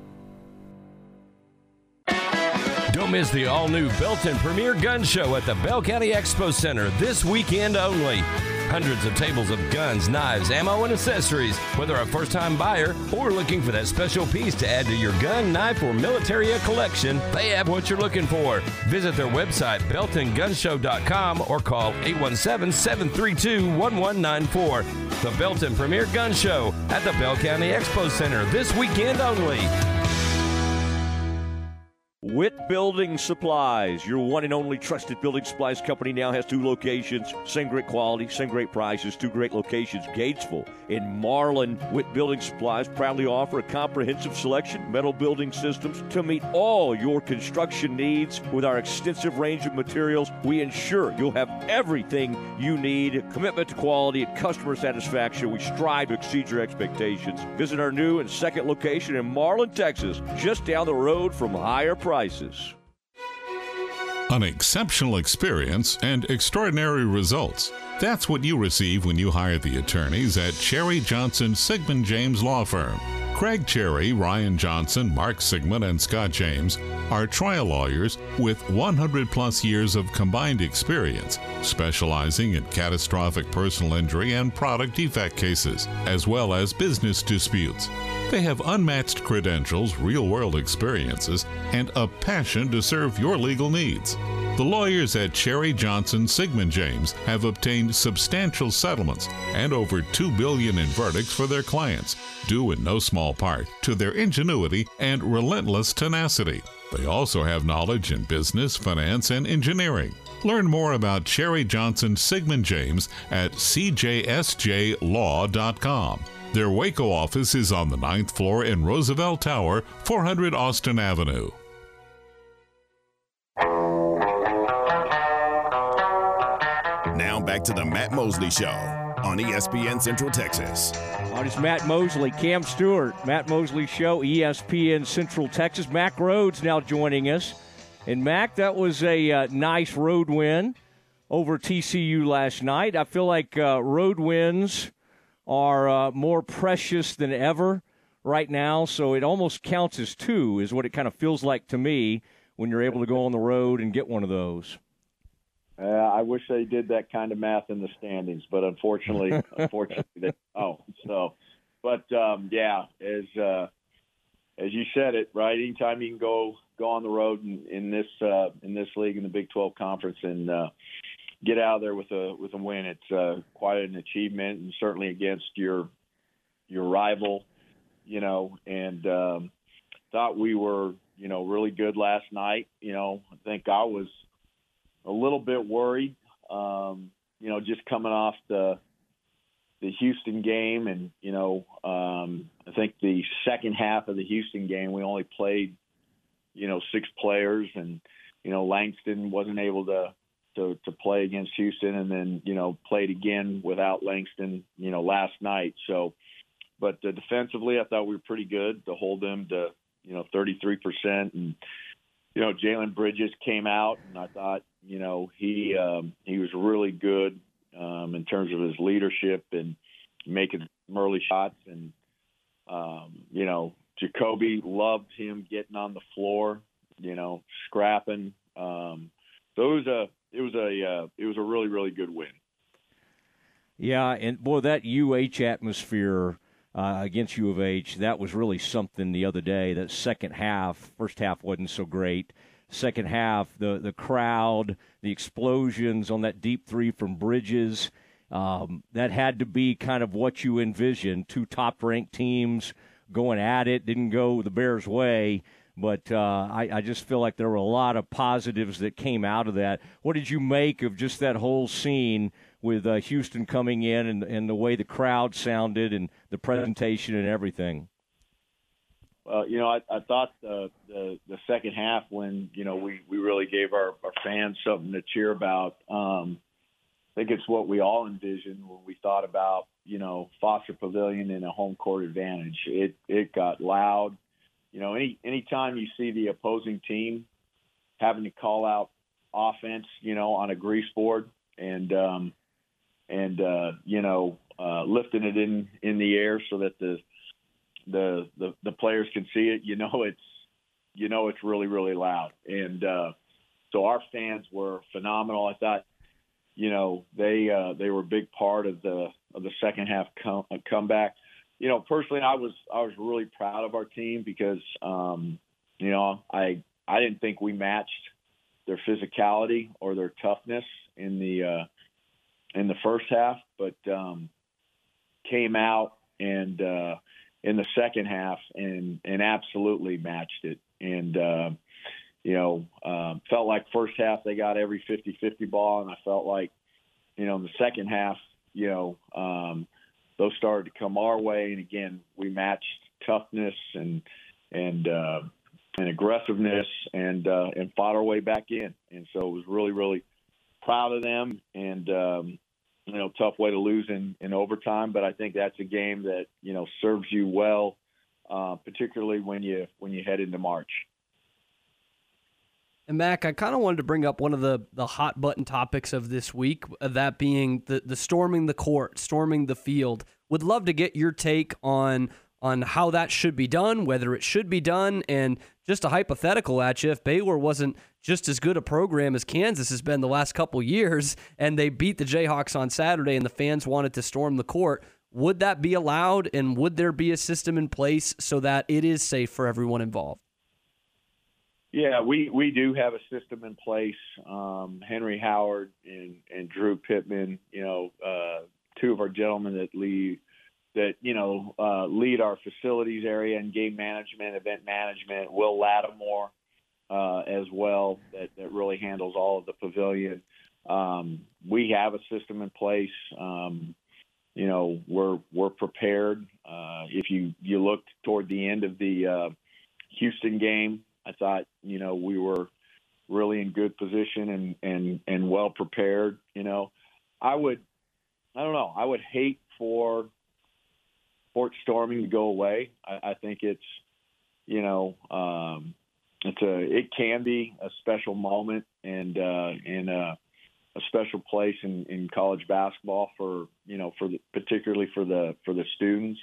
Don't miss the all new Belton Premier Gun Show at the Bell County Expo Center this weekend only. Hundreds of tables of guns, knives, ammo, and accessories. Whether a first time buyer or looking for that special piece to add to your gun, knife, or military collection, they have what you're looking for. Visit their website, beltongunshow.com, or call 817 732 1194. The Belton Premier Gun Show at the Bell County Expo Center this weekend only. Witt Building Supplies, your one and only trusted building supplies company, now has two locations. Same great quality, same great prices, two great locations. Gatesville and Marlin. Witt Building Supplies proudly offer a comprehensive selection metal building systems to meet all your construction needs. With our extensive range of materials, we ensure you'll have everything you need. Commitment to quality and customer satisfaction. We strive to exceed your expectations. Visit our new and second location in Marlin, Texas, just down the road from higher prices prices. An exceptional experience and extraordinary results. That's what you receive when you hire the attorneys at Cherry Johnson Siegmund James Law Firm. Craig Cherry, Ryan Johnson, Mark Siegmund, and Scott James are trial lawyers with 100 plus years of combined experience, specializing in catastrophic personal injury and product defect cases, as well as business disputes. They have unmatched credentials, real world experiences, and a passion to serve your legal needs. The lawyers at Cherry Johnson Siegmund James have obtained substantial settlements and over 2 billion in verdicts for their clients, due in no small part to their ingenuity and relentless tenacity. They also have knowledge in business, finance, and engineering. Learn more about Cherry Johnson Siegmund James at cjsjlaw.com. Their Waco office is on the ninth floor in Roosevelt Tower, 400 Austin Avenue. To the Matt Mosley Show on ESPN Central Texas. On it's Matt Mosley, Cam Stewart, Matt Mosley Show, ESPN Central Texas. Mack Rhoades now joining us. And Mack, that was a uh, nice road win over TCU last night. I feel like uh, road wins are uh, more precious than ever right now, so it almost counts as two, is what it kind of feels like to me when you're able to go on the road and get one of those. Uh, I wish they did that kind of math in the standings, but unfortunately, unfortunately, they oh so. But um, yeah, as uh, as you said it right, anytime you can go go on the road in, in this uh, in this league in the Big 12 conference and uh, get out of there with a with a win, it's uh, quite an achievement, and certainly against your your rival, you know. And um, thought we were you know really good last night. You know, I think I was a little bit worried. Um, you know, just coming off the the Houston game, and you know, um, I think the second half of the Houston game, we only played, you know, six players, and you know, Langston wasn't able to to to play against Houston, and then you know, played again without Langston, you know, last night. So, but uh, defensively, I thought we were pretty good to hold them to you know 33 percent and you know, Jalen Bridges came out, and I thought, you know, he um, he was really good um, in terms of his leadership and making early shots, and um, you know, Ja'Kobe loved him getting on the floor, you know, scrapping. Um, so it was a it was a uh, it was a really really good win. Yeah, and boy, that UH atmosphere uh, against U of H. That was really something the other day. That second half, first half wasn't so great. Second half, the the crowd, the explosions on that deep three from Bridges. Um, that had to be kind of what you envisioned. Two top ranked teams going at it. Didn't go the Bears' way, but uh, I, I just feel like there were a lot of positives that came out of that. What did you make of just that whole scene with uh, Houston coming in and, and the way the crowd sounded and the presentation and everything? Well, you know, I, I thought the, the the second half when you know we we really gave our, our fans something to cheer about. Um, I think it's what we all envisioned when we thought about you know Foster Pavilion and a home court advantage. It it got loud. You know, any anytime you see the opposing team having to call out offense, you know, on a grease board and um, and uh, you know uh, lifting it in in the air so that the the the, the players can see it. You know it's you know it's really really loud, and uh, so our fans were phenomenal. I thought you know they uh, they were a big part of the of the second half come, uh, comeback. You know personally, I was I was really proud of our team because um, you know I I didn't think we matched their physicality or their toughness in the uh, in the first half, but um, came out and uh, in the second half and and absolutely matched it. And uh, you know, um, felt like first half they got every 50-50 ball, and I felt like you know in the second half, you know, um, those started to come our way, and again we matched toughness and and uh, and aggressiveness and uh, and fought our way back in. And so it was really really proud of them and um, you know tough way to lose in in overtime but i think that's a game that you know serves you well uh, particularly when you when you head into march and Mack, I kind of wanted to bring up one of the, the hot button topics of this week, uh, that being the, the storming the court, storming the field. Would love to get your take on on how that should be done, whether it should be done, and just a hypothetical at you. If Baylor wasn't just as good a program as Kansas has been the last couple years, and they beat the Jayhawks on Saturday, and the fans wanted to storm the court, would that be allowed? And would there be a system in place so that it is safe for everyone involved? Yeah, we, we do have a system in place. Um, Henry Howard and, and Drew Pittman, you know, uh, two of our gentlemen that lead that you know uh, lead our facilities area and game management, event management. Will Lattimore uh, as well that, that really handles all of the pavilion. Um, we have a system in place. Um, you know, we're we're prepared. Uh, if you you looked toward the end of the uh, Houston game, I thought you know we were really in good position and and and well prepared. You know, I would I don't know. I would hate for Fort Storming to go away. I, I think it's you know um, it's a it can be a special moment and uh, and uh, a special place in, in college basketball for you know for the, particularly for the for the students.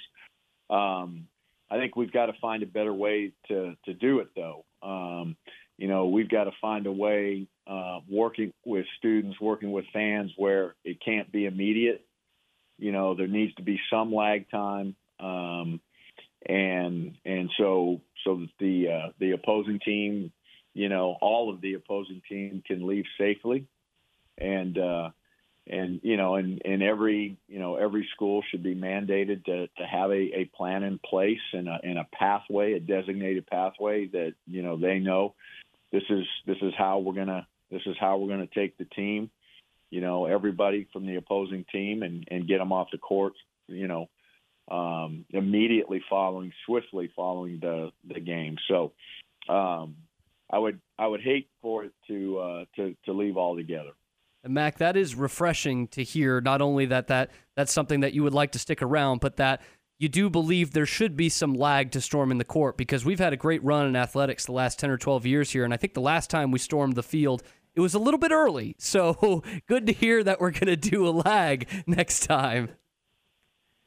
Um, I think we've got to find a better way to to do it though. Um, you know we've got to find a way uh, working with students, working with fans where it can't be immediate. You know there needs to be some lag time, um, and and so so the uh, the opposing team, you know, all of the opposing team can leave safely. And uh, and you know, and, and every you know every school should be mandated to, to have a, a plan in place and a, and a pathway, a designated pathway that you know they know this is this is how we're gonna this is how we're gonna take the team, you know, everybody from the opposing team and and get them off the court, you know, um, immediately following, swiftly following the the game. So. Um, I would I would hate for it to uh, to to leave altogether. And Mack, that is refreshing to hear. Not only that that that's something that you would like to stick around, but that you do believe there should be some lag to storming the court because we've had a great run in athletics the last 10 or 12 years here. And I think the last time we stormed the field, it was a little bit early. So good to hear that we're going to do a lag next time.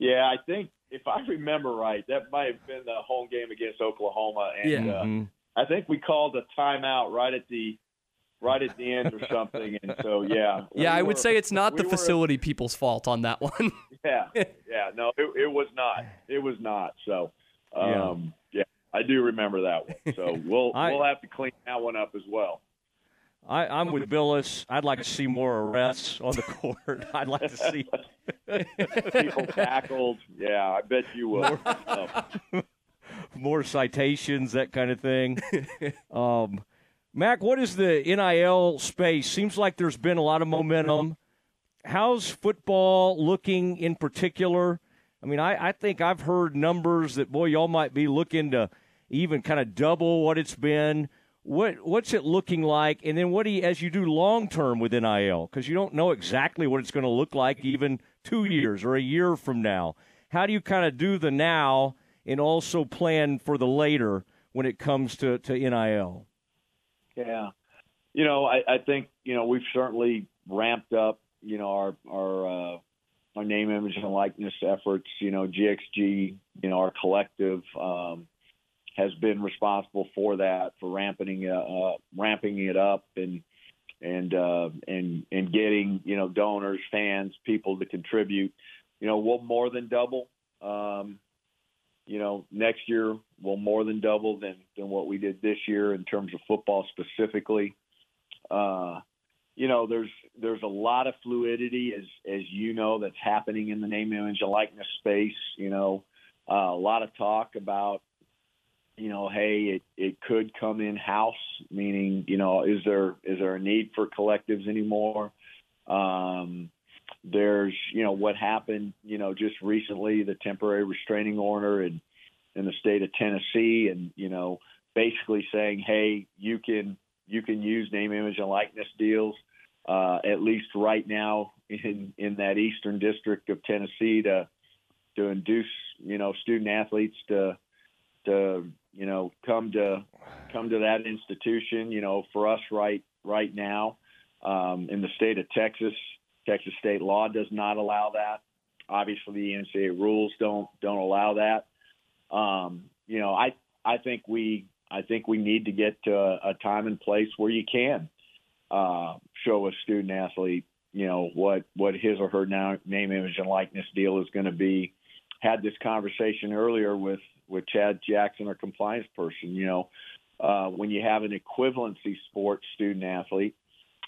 Yeah, I think if I remember right, that might have been the home game against Oklahoma. And yeah. uh, mm-hmm. I think we called a timeout right at the right at the end or something. And so, yeah. Yeah, we I would say it's not we the were- facility people's fault on that one. Yeah, yeah. No, it, it was not. It was not. So, um, yeah. I do remember that one. So we'll I- we'll have to clean that one up as well. I, I'm with Billis. I'd like to see more arrests on the court. I'd like to see People tackled. Yeah, I bet you will. Oh. more citations, that kind of thing. um, Mack, what is the NIL space? Seems like there's been a lot of momentum. How's football looking in particular? I mean, I, I think I've heard numbers that boy, y'all might be looking to even kind of double what it's been. What what's it looking like? And then what do you, as you do long term with NIL? Because you don't know exactly what it's going to look like even two years or a year from now. How do you kind of do the now and also plan for the later when it comes to, to NIL? Yeah. You know, I, I think, you know, we've certainly ramped up, you know, our our uh our name, image and likeness efforts, you know, GXG, you know, our collective um has been responsible for that, for ramping uh, uh ramping it up and and uh and and getting, you know, donors, fans, people to contribute. You know, we'll more than double um you know, next year we'll more than double than than what we did this year in terms of football specifically. Uh, you know, there's there's a lot of fluidity as as you know that's happening in the name, image, and likeness space. You know, uh, a lot of talk about you know, hey, it, it could come in house, meaning, you know, is there is there a need for collectives anymore? Um, there's, you know, what happened, you know, just recently, the temporary restraining order in in the state of Tennessee, and you know, basically saying, hey, you can you can use name, image, and likeness deals, uh, at least right now in in that eastern district of Tennessee to to induce, you know, student athletes to to you know come to come to that institution. You know, for us right right now um, in the state of Texas, Texas state law does not allow that. Obviously, the NCAA rules don't don't allow that. Um, you know, I I think we I think we need to get to a, a time and place where you can uh, show a student athlete, you know, what what his or her now, name, image, and likeness deal is going to be. Had this conversation earlier with with Chad Jackson, our compliance person. You know, uh, when you have an equivalency sports student athlete,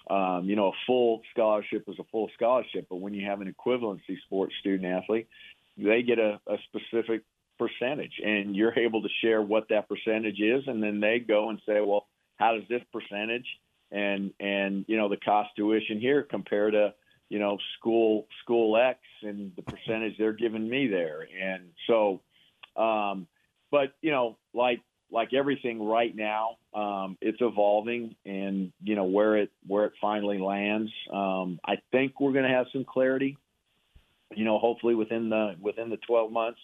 um, you know, a full scholarship is a full scholarship, but when you have an equivalency sports student athlete, they get a, a specific percentage, and you're able to share what that percentage is, and then they go and say, well, how does this percentage and and you know the cost tuition here compare to you know school school X and the percentage they're giving me there, and so, um, but you know, like like everything right now, um, it's evolving, and you know where it where it finally lands. Um, I think we're going to have some clarity. You know, hopefully within the within the 12 months,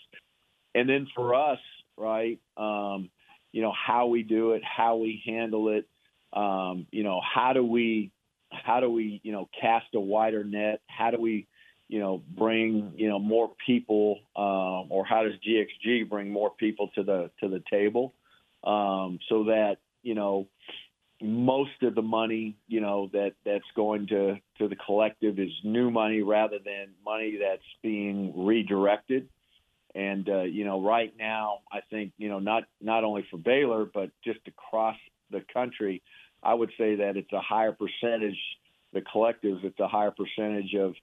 and then for us, right? Um, you know how we do it, how we handle it. Um, you know how do we how do we you know cast a wider net? How do we you know bring you know more people, um, or how does GXG bring more people to the to the table? um, so that you know most of the money you know that that's going to to the collective is new money rather than money that's being redirected and uh, you know right now I think you know not not only for Baylor but just across the country I would say that it's a higher percentage the collectives it's a higher percentage of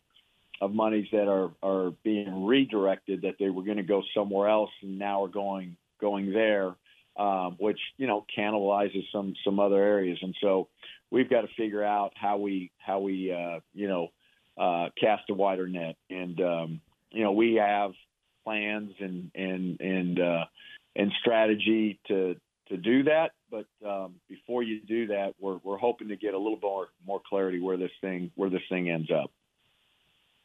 of monies that are are being redirected that they were going to go somewhere else and now are going going there um, which you know cannibalizes some some other areas. And so we've got to figure out how we how we uh, you know uh, cast a wider net. And um, you know we have plans and and and uh, and strategy to to do that. But um, before you do that, we're we're hoping to get a little more more clarity where this thing where this thing ends up.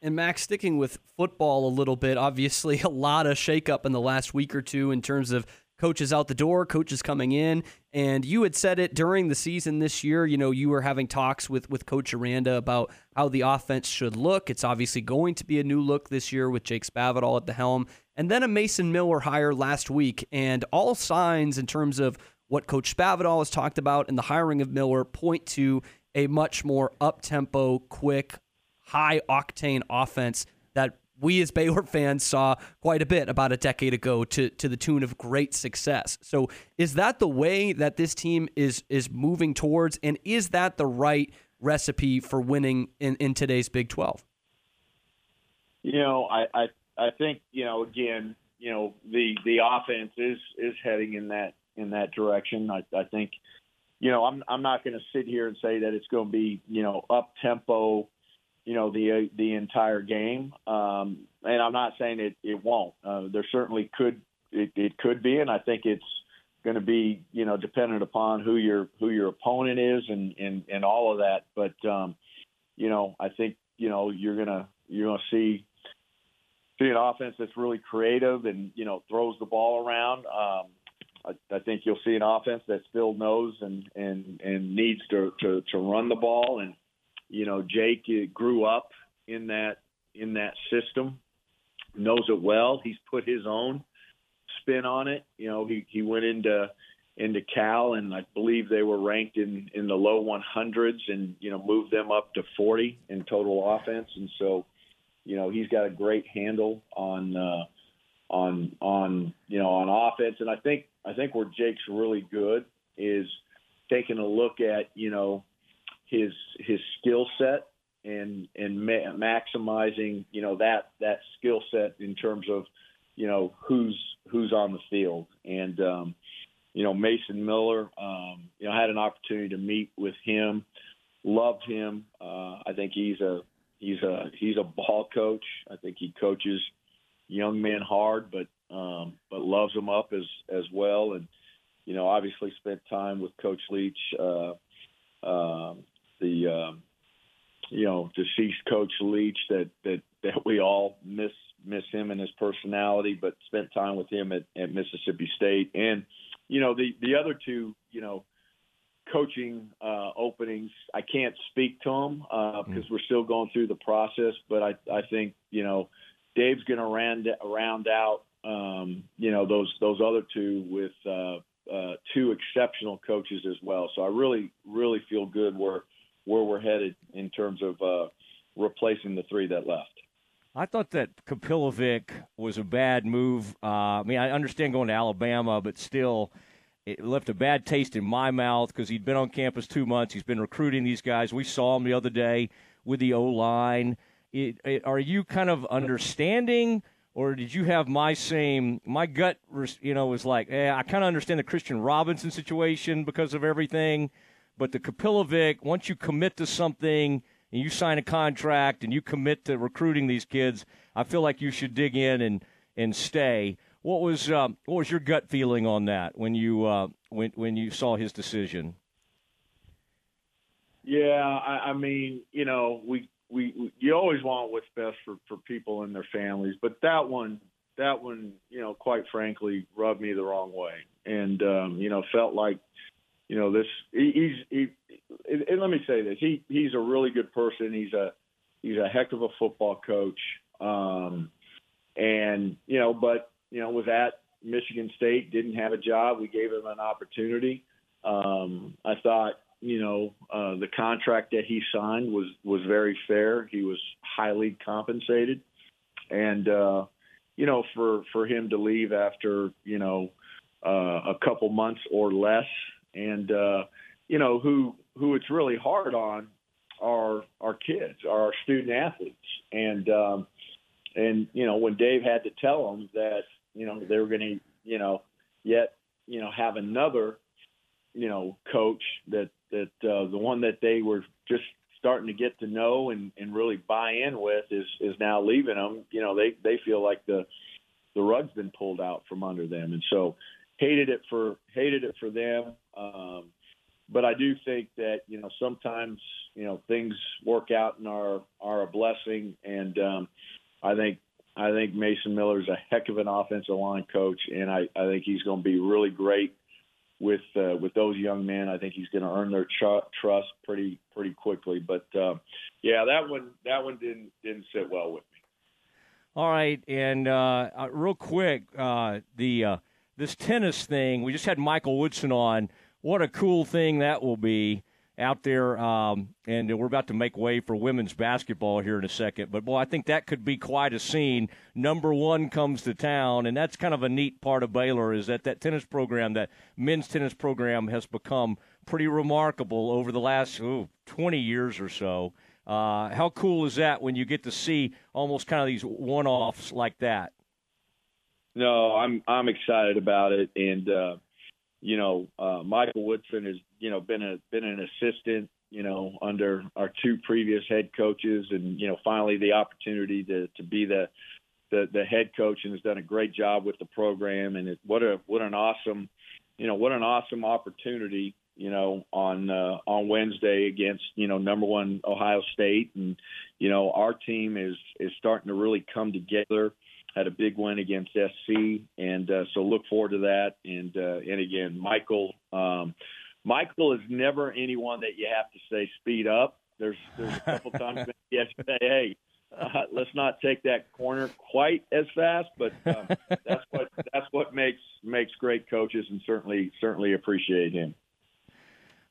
And Max, sticking with football a little bit, obviously a lot of shakeup in the last week or two in terms of coaches out the door, coaches coming in. And you had said it during the season this year. You know, you were having talks with, with Coach Aranda about how the offense should look. It's obviously going to be a new look this year with Jake Spavital at the helm. And then a Mason Miller hire last week. And all signs in terms of what Coach Spavital has talked about and the hiring of Miller point to a much more up tempo, quick, high octane offense that we as Baylor fans saw quite a bit about a decade ago to to the tune of great success. So is that the way that this team is is moving towards and is that the right recipe for winning in, in today's Big 12? You know, I, I I think, you know, again, you know, the the offense is is heading in that in that direction. I, I think, you know, I'm I'm not going to sit here and say that it's going to be, you know, up tempo you know the the entire game. Um, and I'm not saying it it won't. Uh, there certainly could it, it could be, and I think it's going to be you know dependent upon who your who your opponent is and and and all of that. But um, you know I think you know you're gonna you're gonna see see an offense that's really creative and you know throws the ball around. Um, I, I think you'll see an offense that's still knows and and and needs to to, to run the ball and you know, Jake uh, grew up in that in that system, knows it well. He's put his own spin on it. You know, he he went into into Cal, and I believe they were ranked in in the low 100s, and you know moved them up to 40 in total offense. And so, you know, he's got a great handle on uh, on on you know on offense. And I think I think where Jake's really good is taking a look at you know his his skill set and and ma- maximizing you know that that skill set in terms of you know who's who's on the field. And um, you know Mason Miller um, you know had an opportunity to meet with him loved him. Uh, I think he's a he's a he's a ball coach. I think he coaches young men hard but um, but loves them up as as well. And you know obviously spent time with Coach Leach uh, um, the um, you know deceased coach Leach that that that we all miss miss him and his personality, but spent time with him at, at Mississippi State, and you know the the other two you know coaching uh, openings. I can't speak to them uh, because mm. we're still going through the process, but I I think you know Dave's going to round round out um, you know those those other two with. Uh, uh, two exceptional coaches as well. So I really, really feel good where where we're headed in terms of uh, replacing the three that left. I thought that Kapilovic was a bad move. Uh, I mean, I understand going to Alabama, but still, it left a bad taste in my mouth because he'd been on campus two months. He's been recruiting these guys. We saw him the other day with the O line. Are you kind of understanding, or did you have my same? My gut, you know, was like, eh, I kind of understand the Christian Robinson situation because of everything, but the Kapilovic, once you commit to something and you sign a contract and you commit to recruiting these kids, I feel like you should dig in and and stay. What was um, what was your gut feeling on that when you uh, when when you saw his decision? Yeah, I, I mean, you know, we, we we you always want what's best for for people and their families, but that one that one, you know, quite frankly, rubbed me the wrong way, and um, you know, felt like, you know, this he, he's he. And let me say this: he he's a really good person. He's a he's a heck of a football coach, um, and you know, but you know, was at Michigan State, didn't have a job. We gave him an opportunity. Um, I thought, you know, uh, the contract that he signed was was very fair. He was highly compensated, and uh, you know, for for him to leave after you know uh, a couple months or less, and uh, you know, who who it's really hard on are our kids, are our student athletes, and um, and you know, when Dave had to tell them that you know, they were going to, you know, yet, you know, have another, you know, coach that that uh, the one that they were just starting to get to know and, and really buy in with is is now leaving them. You know, they they feel like the the rug's been pulled out from under them, and so hated it for hated it for them. Um, but I do think that you know sometimes you know things work out and are are a blessing, and um, I think I think Mason Miller is a heck of an offensive line coach, and I, I think he's going to be really great with uh, with those young men. I think he's going to earn their tr- trust pretty pretty quickly. But uh, yeah, that one that one didn't didn't sit well with me. All right, and uh, uh real quick, uh, the uh, this tennis thing. We just had Michael Woodson on. What a cool thing that will be out there, um, and we're about to make way for women's basketball here in a second. But boy, I think that could be quite a scene. Number one comes to town, and that's kind of a neat part of Baylor is that that tennis program, that men's tennis program, has become pretty remarkable over the last ooh, 20 years or so. Uh, how cool is that when you get to see almost kind of these one-offs like that? No, I'm I'm excited about it, and uh, you know, uh, Michael Woodson has, you know, been a been an assistant, you know, under our two previous head coaches, and you know, finally the opportunity to to be the the, the head coach and has done a great job with the program. And it, what a what an awesome, you know, what an awesome opportunity, you know, on uh, on Wednesday against you know number one Ohio State, and you know our team is is starting to really come together had a big win against SC, and uh, so look forward to that. And uh, and again, Michael, um, Michael is never anyone that you have to say speed up. There's there's a couple times you have to say, hey, uh, let's not take that corner quite as fast, but um, that's what that's what makes makes great coaches, and certainly certainly appreciate him.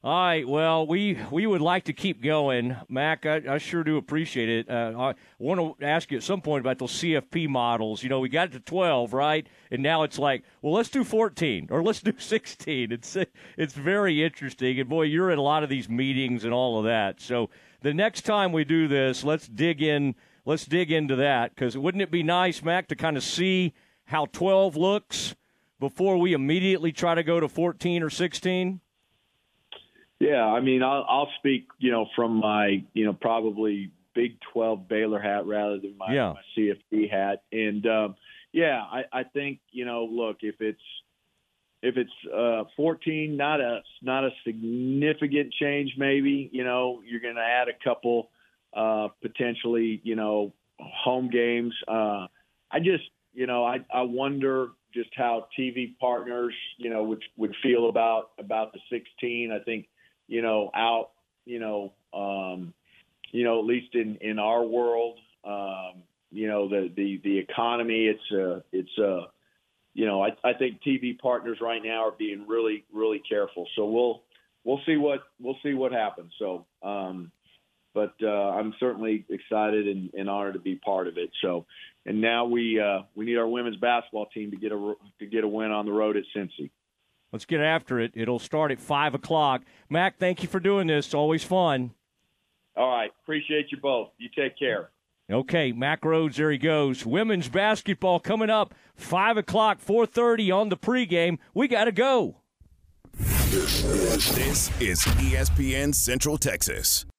All right. Well, we we would like to keep going, Mack. I, I sure do appreciate it. Uh, I want to ask you at some point about those CFP models. You know, we got to twelve, right? And now it's like, well, let's do fourteen or let's do sixteen. It's it's very interesting. And boy, you're in a lot of these meetings and all of that. So the next time we do this, let's dig in. Let's dig into that because wouldn't it be nice, Mack, to kind of see how twelve looks before we immediately try to go to fourteen or sixteen? Yeah, I mean, I'll, I'll speak, you know, from my, you know, probably Big 12 Baylor hat rather than my, yeah. my CFP hat. And um, yeah, I, I think, you know, look, if it's if it's uh, 14, not a not a significant change, maybe, you know, you're going to add a couple uh, potentially, you know, home games. Uh, I just, you know, I, I wonder just how TV partners, you know, would would feel about about the 16. I think you know, out, you know, um, you know, at least in, in our world, um, you know, the, the, the economy, it's a, it's a, you know, I, I think TV partners right now are being really, really careful. So we'll, we'll see what, we'll see what happens. So, um, but uh, I'm certainly excited and, and honored to be part of it. So, and now we uh, we need our women's basketball team to get a to get a win on the road at Cincy. Let's get after it. It'll start at five o'clock. Mack, thank you for doing this. Always fun. All right. Appreciate you both. You take care. Okay, Mack Rhoades, there he goes. Women's basketball coming up, five o'clock, four thirty on the pregame. We got to go. This is ESPN Central Texas.